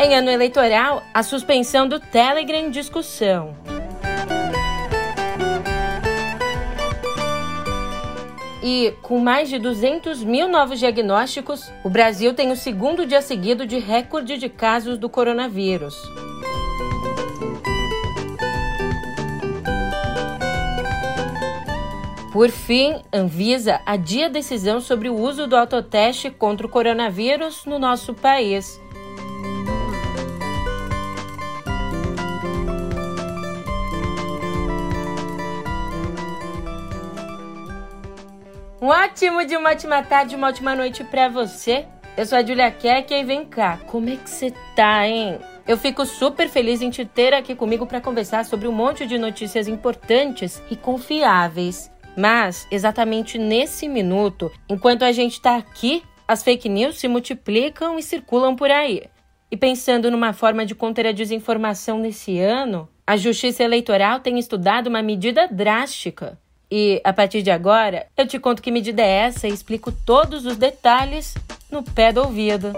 Em ano eleitoral, a suspensão do Telegram em discussão. E, com mais de 200 mil novos diagnósticos, o Brasil tem o segundo dia seguido de recorde de casos do coronavírus. Por fim, Anvisa adia decisão sobre o uso do autoteste contra o coronavírus no nosso país. Um ótimo de uma ótima tarde, uma ótima noite para você. Eu sou a Julia Keck e vem cá, como é que você tá, hein? Eu fico super feliz em te ter aqui comigo para conversar sobre um monte de notícias importantes e confiáveis. Mas, exatamente nesse minuto, enquanto a gente está aqui, as fake news se multiplicam e circulam por aí. E pensando numa forma de conter a desinformação nesse ano, a Justiça Eleitoral tem estudado uma medida drástica e a partir de agora, eu te conto que medida é essa e explico todos os detalhes no pé do ouvido.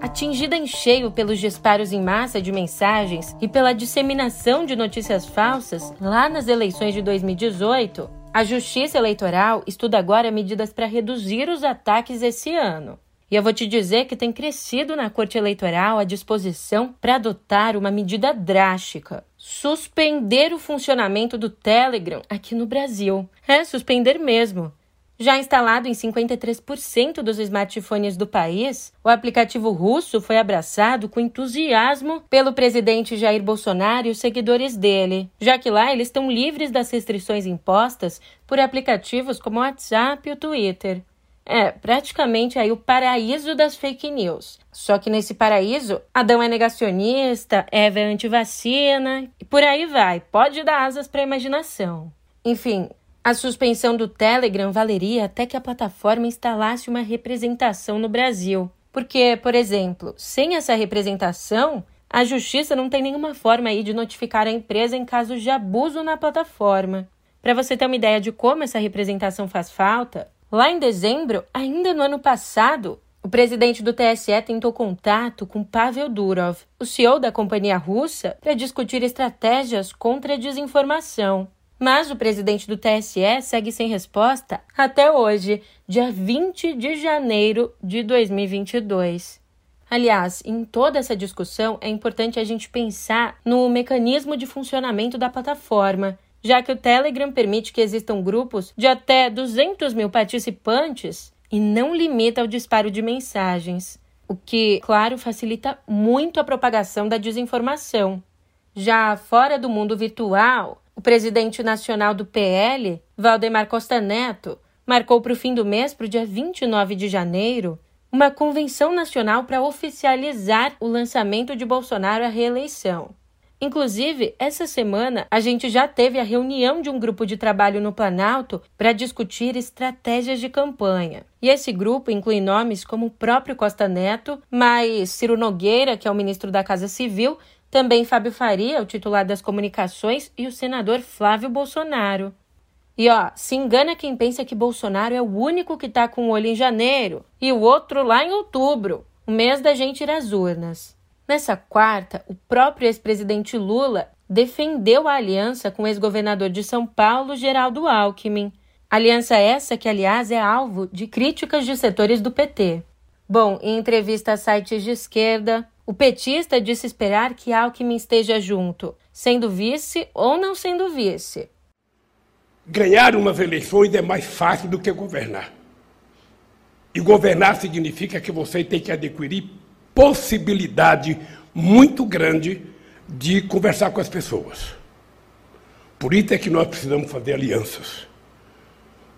Atingida em cheio pelos disparos em massa de mensagens e pela disseminação de notícias falsas lá nas eleições de 2018, a Justiça Eleitoral estuda agora medidas para reduzir os ataques esse ano. E eu vou te dizer que tem crescido na Corte Eleitoral a disposição para adotar uma medida drástica: suspender o funcionamento do Telegram aqui no Brasil. É, suspender mesmo. Já instalado em 53% dos smartphones do país, o aplicativo russo foi abraçado com entusiasmo pelo presidente Jair Bolsonaro e os seguidores dele, já que lá eles estão livres das restrições impostas por aplicativos como o WhatsApp e o Twitter. É, praticamente aí o paraíso das fake news. Só que nesse paraíso, Adão é negacionista, Eva é antivacina e por aí vai. Pode dar asas para a imaginação. Enfim, a suspensão do Telegram valeria até que a plataforma instalasse uma representação no Brasil. Porque, por exemplo, sem essa representação, a justiça não tem nenhuma forma aí de notificar a empresa em casos de abuso na plataforma. Para você ter uma ideia de como essa representação faz falta, Lá em dezembro, ainda no ano passado, o presidente do TSE tentou contato com Pavel Durov, o CEO da companhia russa, para discutir estratégias contra a desinformação. Mas o presidente do TSE segue sem resposta até hoje, dia 20 de janeiro de 2022. Aliás, em toda essa discussão é importante a gente pensar no mecanismo de funcionamento da plataforma já que o Telegram permite que existam grupos de até 200 mil participantes e não limita o disparo de mensagens, o que, claro, facilita muito a propagação da desinformação. Já fora do mundo virtual, o presidente nacional do PL, Valdemar Costa Neto, marcou para o fim do mês, para o dia 29 de janeiro, uma convenção nacional para oficializar o lançamento de Bolsonaro à reeleição. Inclusive, essa semana a gente já teve a reunião de um grupo de trabalho no Planalto para discutir estratégias de campanha. E esse grupo inclui nomes como o próprio Costa Neto, mas Ciro Nogueira, que é o ministro da Casa Civil, também Fábio Faria, o titular das comunicações, e o senador Flávio Bolsonaro. E ó, se engana quem pensa que Bolsonaro é o único que tá com o olho em janeiro e o outro lá em outubro, o mês da gente ir às urnas. Nessa quarta, o próprio ex-presidente Lula defendeu a aliança com o ex-governador de São Paulo, Geraldo Alckmin. Aliança essa que, aliás, é alvo de críticas de setores do PT. Bom, em entrevista a sites de esquerda, o petista disse esperar que Alckmin esteja junto, sendo vice ou não sendo vice. Ganhar umas eleições é mais fácil do que governar. E governar significa que você tem que adquirir possibilidade muito grande de conversar com as pessoas. Por isso é que nós precisamos fazer alianças.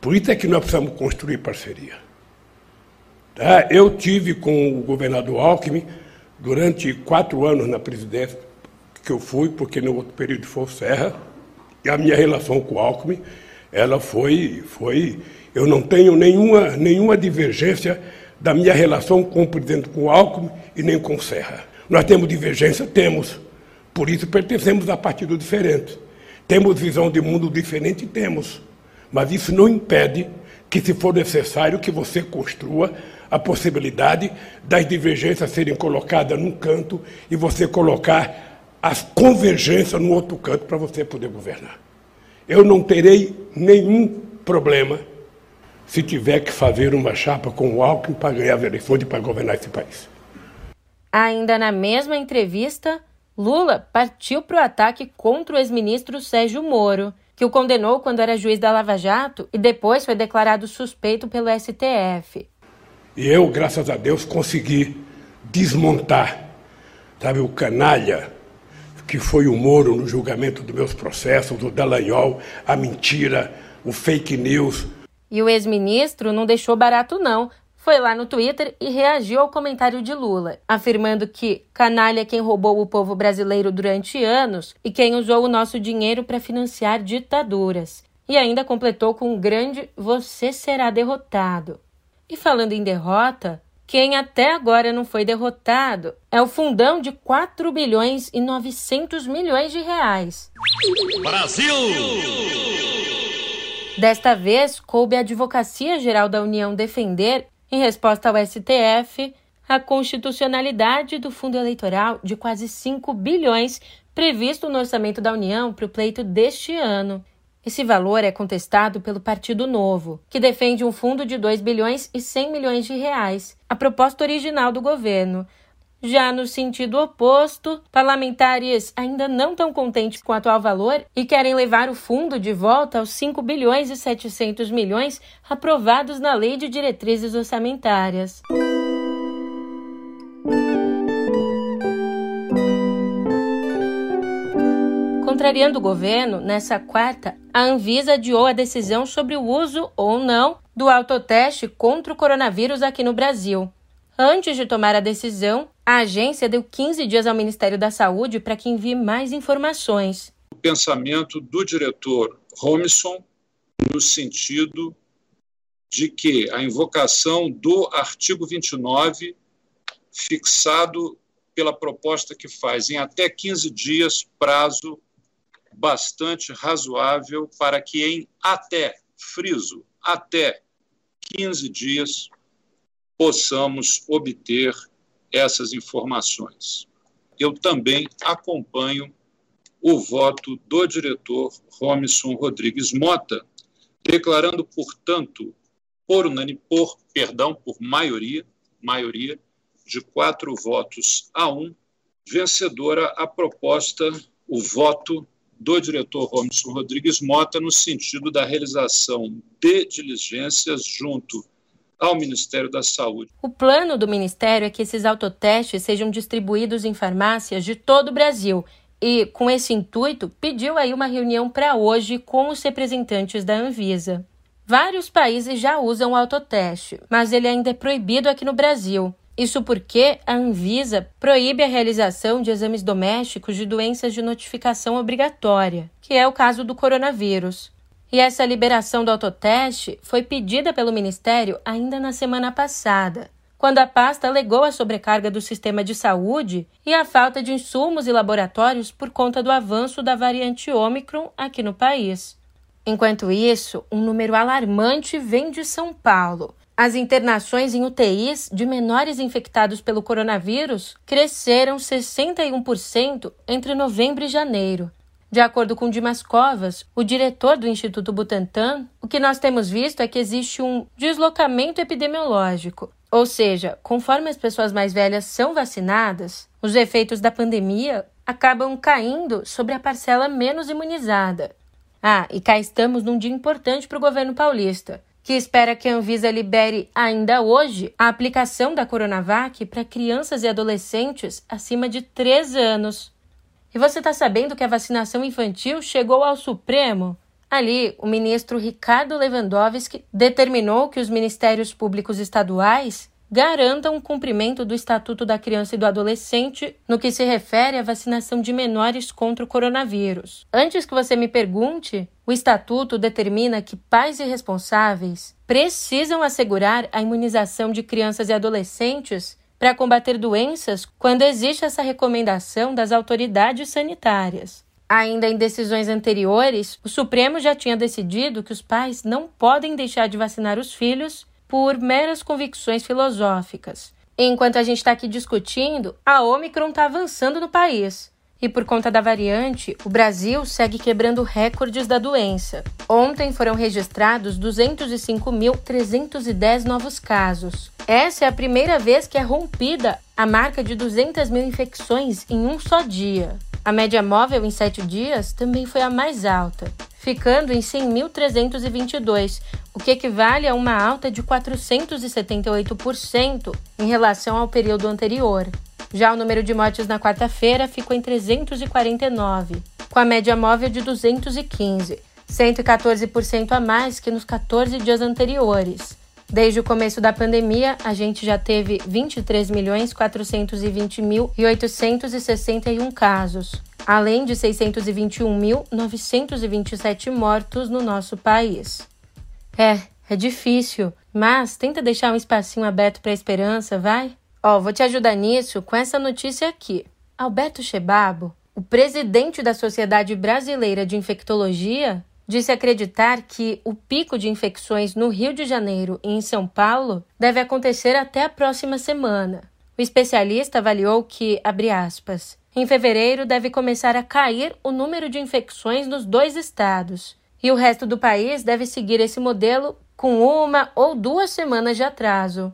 Por isso é que nós precisamos construir parceria. Tá? Eu tive com o governador Alckmin durante quatro anos na presidência, que eu fui, porque no outro período foi o Serra, e a minha relação com o Alckmin, ela foi, foi eu não tenho nenhuma, nenhuma divergência da minha relação com o presidente com o Alckmin e nem com Serra. Nós temos divergência? Temos. Por isso pertencemos a partidos diferentes. Temos visão de mundo diferente? Temos. Mas isso não impede que, se for necessário, que você construa a possibilidade das divergências serem colocadas num canto e você colocar as convergências no outro canto para você poder governar. Eu não terei nenhum problema se tiver que fazer uma chapa com o Alckmin para ganhar as eleições e para governar esse país. Ainda na mesma entrevista, Lula partiu para o ataque contra o ex-ministro Sérgio Moro, que o condenou quando era juiz da Lava Jato e depois foi declarado suspeito pelo STF. E eu, graças a Deus, consegui desmontar, sabe, o canalha que foi o Moro no julgamento dos meus processos, o Dallagnol, a mentira, o fake news. E o ex-ministro não deixou barato não, foi lá no Twitter e reagiu ao comentário de Lula, afirmando que canalha é quem roubou o povo brasileiro durante anos e quem usou o nosso dinheiro para financiar ditaduras. E ainda completou com um grande você será derrotado. E falando em derrota, quem até agora não foi derrotado é o fundão de 4 bilhões e 900 milhões de reais. Brasil! Desta vez, coube à Advocacia Geral da União defender em resposta ao STF, a constitucionalidade do fundo eleitoral de quase 5 bilhões previsto no orçamento da União para o pleito deste ano. Esse valor é contestado pelo Partido Novo, que defende um fundo de 2 bilhões e 100 milhões de reais, a proposta original do governo, já no sentido oposto, parlamentares ainda não tão contentes com o atual valor e querem levar o fundo de volta aos 5 bilhões e 700 milhões aprovados na Lei de Diretrizes Orçamentárias. Contrariando o governo, nessa quarta, a Anvisa adiou a decisão sobre o uso ou não do autoteste contra o coronavírus aqui no Brasil. Antes de tomar a decisão, a agência deu 15 dias ao Ministério da Saúde para que envie mais informações. O pensamento do diretor Romisson no sentido de que a invocação do artigo 29, fixado pela proposta que faz em até 15 dias, prazo bastante razoável para que em até, friso, até 15 dias possamos obter essas informações. Eu também acompanho o voto do diretor Romison Rodrigues Mota, declarando, portanto, por unânime, por, perdão, por maioria, maioria de quatro votos a um, vencedora a proposta, o voto do diretor Romson Rodrigues Mota no sentido da realização de diligências junto ao Ministério da Saúde. O plano do Ministério é que esses autotestes sejam distribuídos em farmácias de todo o Brasil e, com esse intuito, pediu aí uma reunião para hoje com os representantes da Anvisa. Vários países já usam o autoteste, mas ele ainda é proibido aqui no Brasil. Isso porque a Anvisa proíbe a realização de exames domésticos de doenças de notificação obrigatória, que é o caso do coronavírus. E essa liberação do autoteste foi pedida pelo Ministério ainda na semana passada, quando a pasta alegou a sobrecarga do sistema de saúde e a falta de insumos e laboratórios por conta do avanço da variante Ômicron aqui no país. Enquanto isso, um número alarmante vem de São Paulo. As internações em UTIs de menores infectados pelo coronavírus cresceram 61% entre novembro e janeiro, de acordo com Dimas Covas, o diretor do Instituto Butantan, o que nós temos visto é que existe um deslocamento epidemiológico. Ou seja, conforme as pessoas mais velhas são vacinadas, os efeitos da pandemia acabam caindo sobre a parcela menos imunizada. Ah, e cá estamos num dia importante para o governo paulista, que espera que a Anvisa libere ainda hoje a aplicação da Coronavac para crianças e adolescentes acima de 3 anos. E você está sabendo que a vacinação infantil chegou ao Supremo? Ali, o ministro Ricardo Lewandowski determinou que os ministérios públicos estaduais garantam o cumprimento do Estatuto da Criança e do Adolescente no que se refere à vacinação de menores contra o coronavírus. Antes que você me pergunte, o Estatuto determina que pais e responsáveis precisam assegurar a imunização de crianças e adolescentes para combater doenças quando existe essa recomendação das autoridades sanitárias. Ainda em decisões anteriores, o Supremo já tinha decidido que os pais não podem deixar de vacinar os filhos por meras convicções filosóficas. Enquanto a gente está aqui discutindo, a Omicron está avançando no país. E por conta da variante, o Brasil segue quebrando recordes da doença. Ontem foram registrados 205.310 novos casos. Essa é a primeira vez que é rompida a marca de 200 mil infecções em um só dia. A média móvel em sete dias também foi a mais alta, ficando em 100.322, o que equivale a uma alta de 478% em relação ao período anterior. Já o número de mortes na quarta-feira ficou em 349, com a média móvel de 215, 114% a mais que nos 14 dias anteriores. Desde o começo da pandemia, a gente já teve 23.420.861 casos, além de 621.927 mortos no nosso país. É, é difícil, mas tenta deixar um espacinho aberto para a esperança, vai? Ó, vou te ajudar nisso com essa notícia aqui. Alberto Chebabo, o presidente da Sociedade Brasileira de Infectologia, disse acreditar que o pico de infecções no Rio de Janeiro e em São Paulo deve acontecer até a próxima semana. O especialista avaliou que, abre aspas, em fevereiro deve começar a cair o número de infecções nos dois estados, e o resto do país deve seguir esse modelo com uma ou duas semanas de atraso.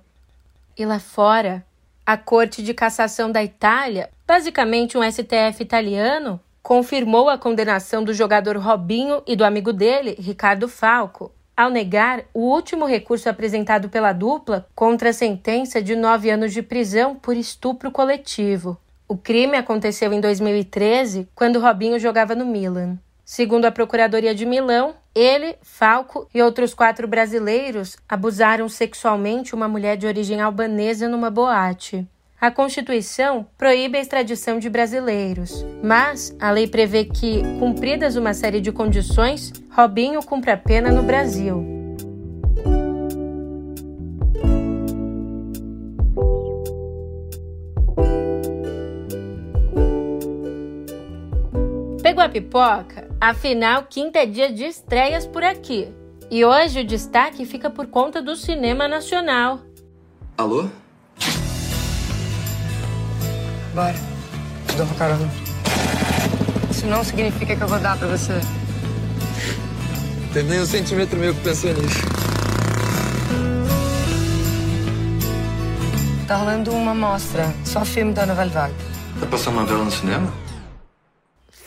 E lá fora, a Corte de Cassação da Itália, basicamente um STF italiano, confirmou a condenação do jogador Robinho e do amigo dele, Ricardo Falco, ao negar o último recurso apresentado pela dupla contra a sentença de nove anos de prisão por estupro coletivo. O crime aconteceu em 2013, quando Robinho jogava no Milan. Segundo a Procuradoria de Milão, ele, Falco e outros quatro brasileiros abusaram sexualmente uma mulher de origem albanesa numa boate. A Constituição proíbe a extradição de brasileiros, mas a lei prevê que, cumpridas uma série de condições, Robinho cumpra a pena no Brasil. Pegou a pipoca? Afinal, quinta é dia de estreias por aqui. E hoje o destaque fica por conta do cinema nacional. Alô? Bora. Te dou uma carona. Isso não significa que eu vou dar pra você. Tem nem um centímetro meu que pensou nisso. Tá rolando uma mostra, só filme da Nouvelle Vague. Tá passando novela no cinema?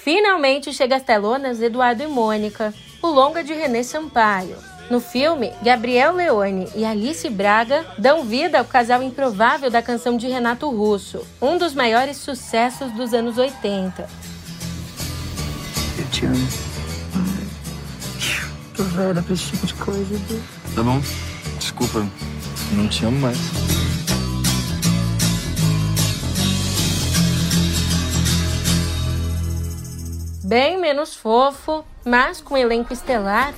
Finalmente chega às telonas Eduardo e Mônica, o longa de René Sampaio. No filme, Gabriel Leone e Alice Braga dão vida ao casal improvável da canção de Renato Russo, um dos maiores sucessos dos anos 80. Eu te amo. Tô velha pra esse tipo de coisa. Tá bom. Desculpa, não te amo mais. Bem menos fofo, mas com elenco estelar.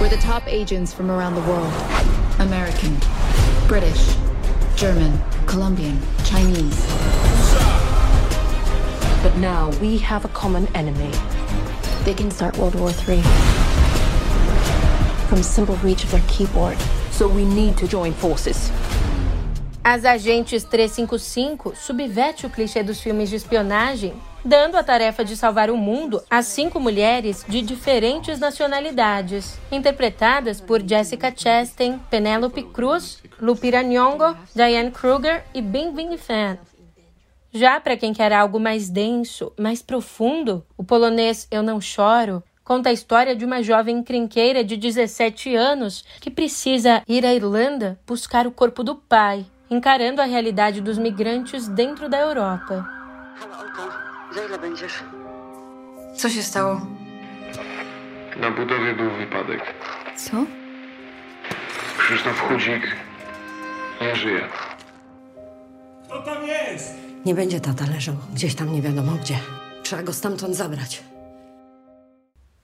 We're the top agents from around the world American, British, German, Colombian, Chinese. But now we have a common enemy. They can start World War III. From simple reach of their keyboard. So we need to join forces. As Agentes 355 subverte o clichê dos filmes de espionagem, dando a tarefa de salvar o mundo a cinco mulheres de diferentes nacionalidades, interpretadas por Jessica Chastain, Penelope Cruz, Lupita Nyong'o, Diane Kruger e Bing Bing Fan. Já para quem quer algo mais denso, mais profundo, o polonês Eu Não Choro conta a história de uma jovem encrenqueira de 17 anos que precisa ir à Irlanda buscar o corpo do pai encarando a realidade dos migrantes dentro da Europa. Co się stało? Na budowie był wypadek. Co? Krzysztof Chudzik nie żyje. Nie będzie tata leżał gdzieś tam nie wiadomo gdzie. Trzeba go stamtąd zabrać.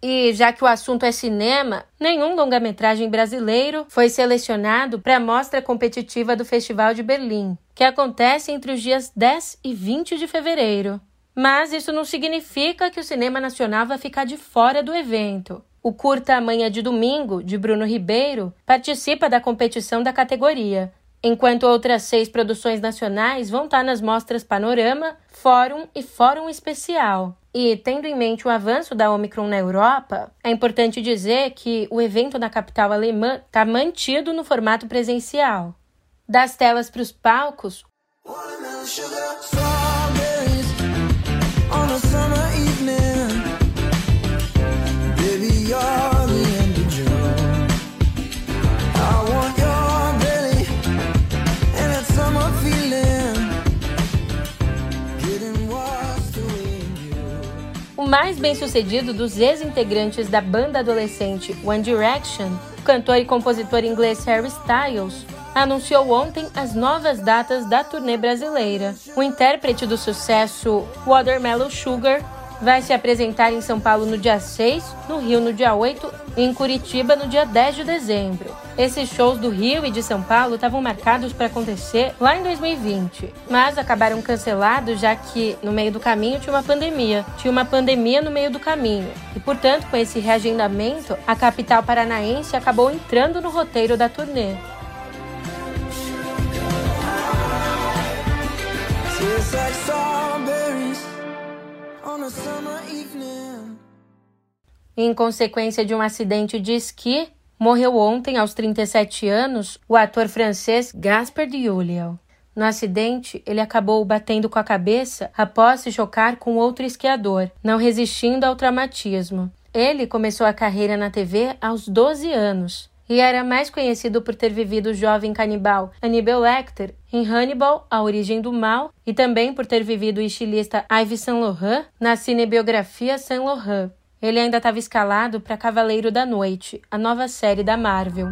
E já que o assunto é cinema, nenhum longa-metragem brasileiro foi selecionado para a mostra competitiva do Festival de Berlim, que acontece entre os dias 10 e 20 de fevereiro. Mas isso não significa que o cinema nacional vai ficar de fora do evento. O curta Amanhã de Domingo, de Bruno Ribeiro, participa da competição da categoria, enquanto outras seis produções nacionais vão estar nas mostras Panorama, Fórum e Fórum Especial. E, tendo em mente o avanço da Omicron na Europa, é importante dizer que o evento na capital alemã está mantido no formato presencial. Das telas para os palcos, mais bem-sucedido dos ex-integrantes da banda adolescente One Direction, o cantor e compositor inglês Harry Styles, anunciou ontem as novas datas da turnê brasileira. O intérprete do sucesso Watermelon Sugar vai se apresentar em São Paulo no dia 6, no Rio no dia 8 e em Curitiba no dia 10 de dezembro. Esses shows do Rio e de São Paulo estavam marcados para acontecer lá em 2020, mas acabaram cancelados já que no meio do caminho tinha uma pandemia. Tinha uma pandemia no meio do caminho. E, portanto, com esse reagendamento, a capital paranaense acabou entrando no roteiro da turnê. Em consequência de um acidente de esqui, morreu ontem, aos 37 anos, o ator francês Gaspard Ulliel. No acidente, ele acabou batendo com a cabeça após se chocar com outro esquiador, não resistindo ao traumatismo. Ele começou a carreira na TV aos 12 anos e era mais conhecido por ter vivido o jovem canibal Hannibal Lecter em Hannibal, A Origem do Mal, e também por ter vivido o estilista Yves Saint Laurent na cinebiografia Saint Laurent. Ele ainda estava escalado para Cavaleiro da Noite, a nova série da Marvel.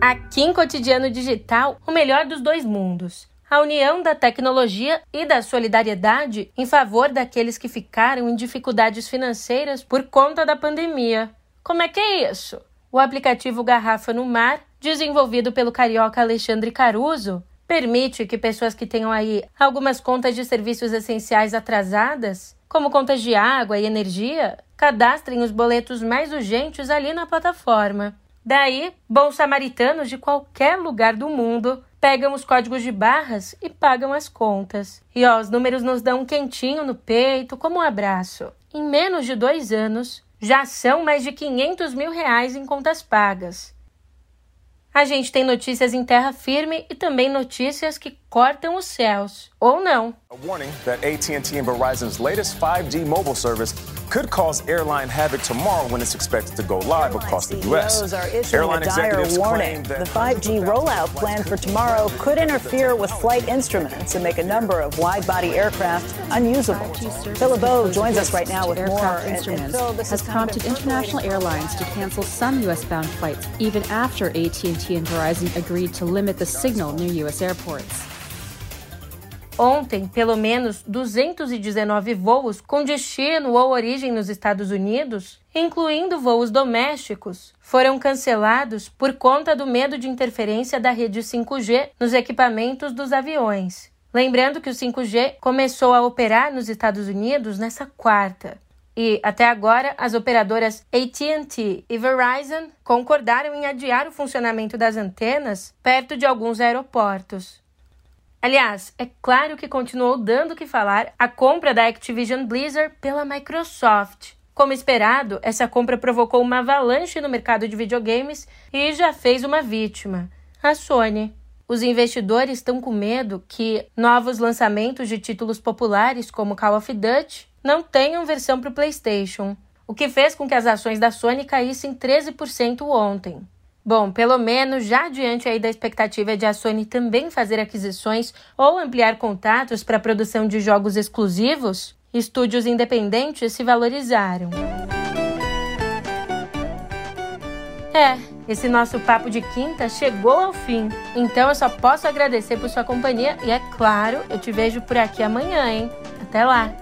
Aqui em Cotidiano Digital, o melhor dos dois mundos a união da tecnologia e da solidariedade em favor daqueles que ficaram em dificuldades financeiras por conta da pandemia. Como é que é isso? O aplicativo Garrafa no Mar, desenvolvido pelo carioca Alexandre Caruso, permite que pessoas que tenham aí algumas contas de serviços essenciais atrasadas, como contas de água e energia, cadastrem os boletos mais urgentes ali na plataforma. Daí, bons samaritanos de qualquer lugar do mundo pegam os códigos de barras e pagam as contas. E ó, os números nos dão um quentinho no peito, como um abraço. Em menos de dois anos, já são mais de 500 mil reais em contas pagas. A gente tem notícias em terra firme e também notícias que cortam os céus. Ou não. A warning that AT&T and Verizon's latest 5G mobile service could cause airline havoc tomorrow when it's expected to go live across the U.S. Airline executives warning the 5G rollout planned for tomorrow could interfere with flight instruments and make a number of wide-body aircraft unusable. Phil LeBeau joins us right now with more. Instruments has prompted international airlines to cancel some U.S.-bound flights even after AT&T and Verizon agreed to limit the signal near U.S. airports. Ontem, pelo menos 219 voos com destino ou origem nos Estados Unidos, incluindo voos domésticos, foram cancelados por conta do medo de interferência da rede 5G nos equipamentos dos aviões. Lembrando que o 5G começou a operar nos Estados Unidos nessa quarta. E até agora, as operadoras AT&T e Verizon concordaram em adiar o funcionamento das antenas perto de alguns aeroportos. Aliás, é claro que continuou dando o que falar a compra da Activision Blizzard pela Microsoft. Como esperado, essa compra provocou uma avalanche no mercado de videogames e já fez uma vítima, a Sony. Os investidores estão com medo que novos lançamentos de títulos populares como Call of Duty não tenham versão para o PlayStation, o que fez com que as ações da Sony caíssem 13% ontem. Bom, pelo menos já diante aí da expectativa de a Sony também fazer aquisições ou ampliar contatos para a produção de jogos exclusivos, estúdios independentes se valorizaram. É, esse nosso papo de quinta chegou ao fim. Então eu só posso agradecer por sua companhia e é claro, eu te vejo por aqui amanhã, hein? Até lá.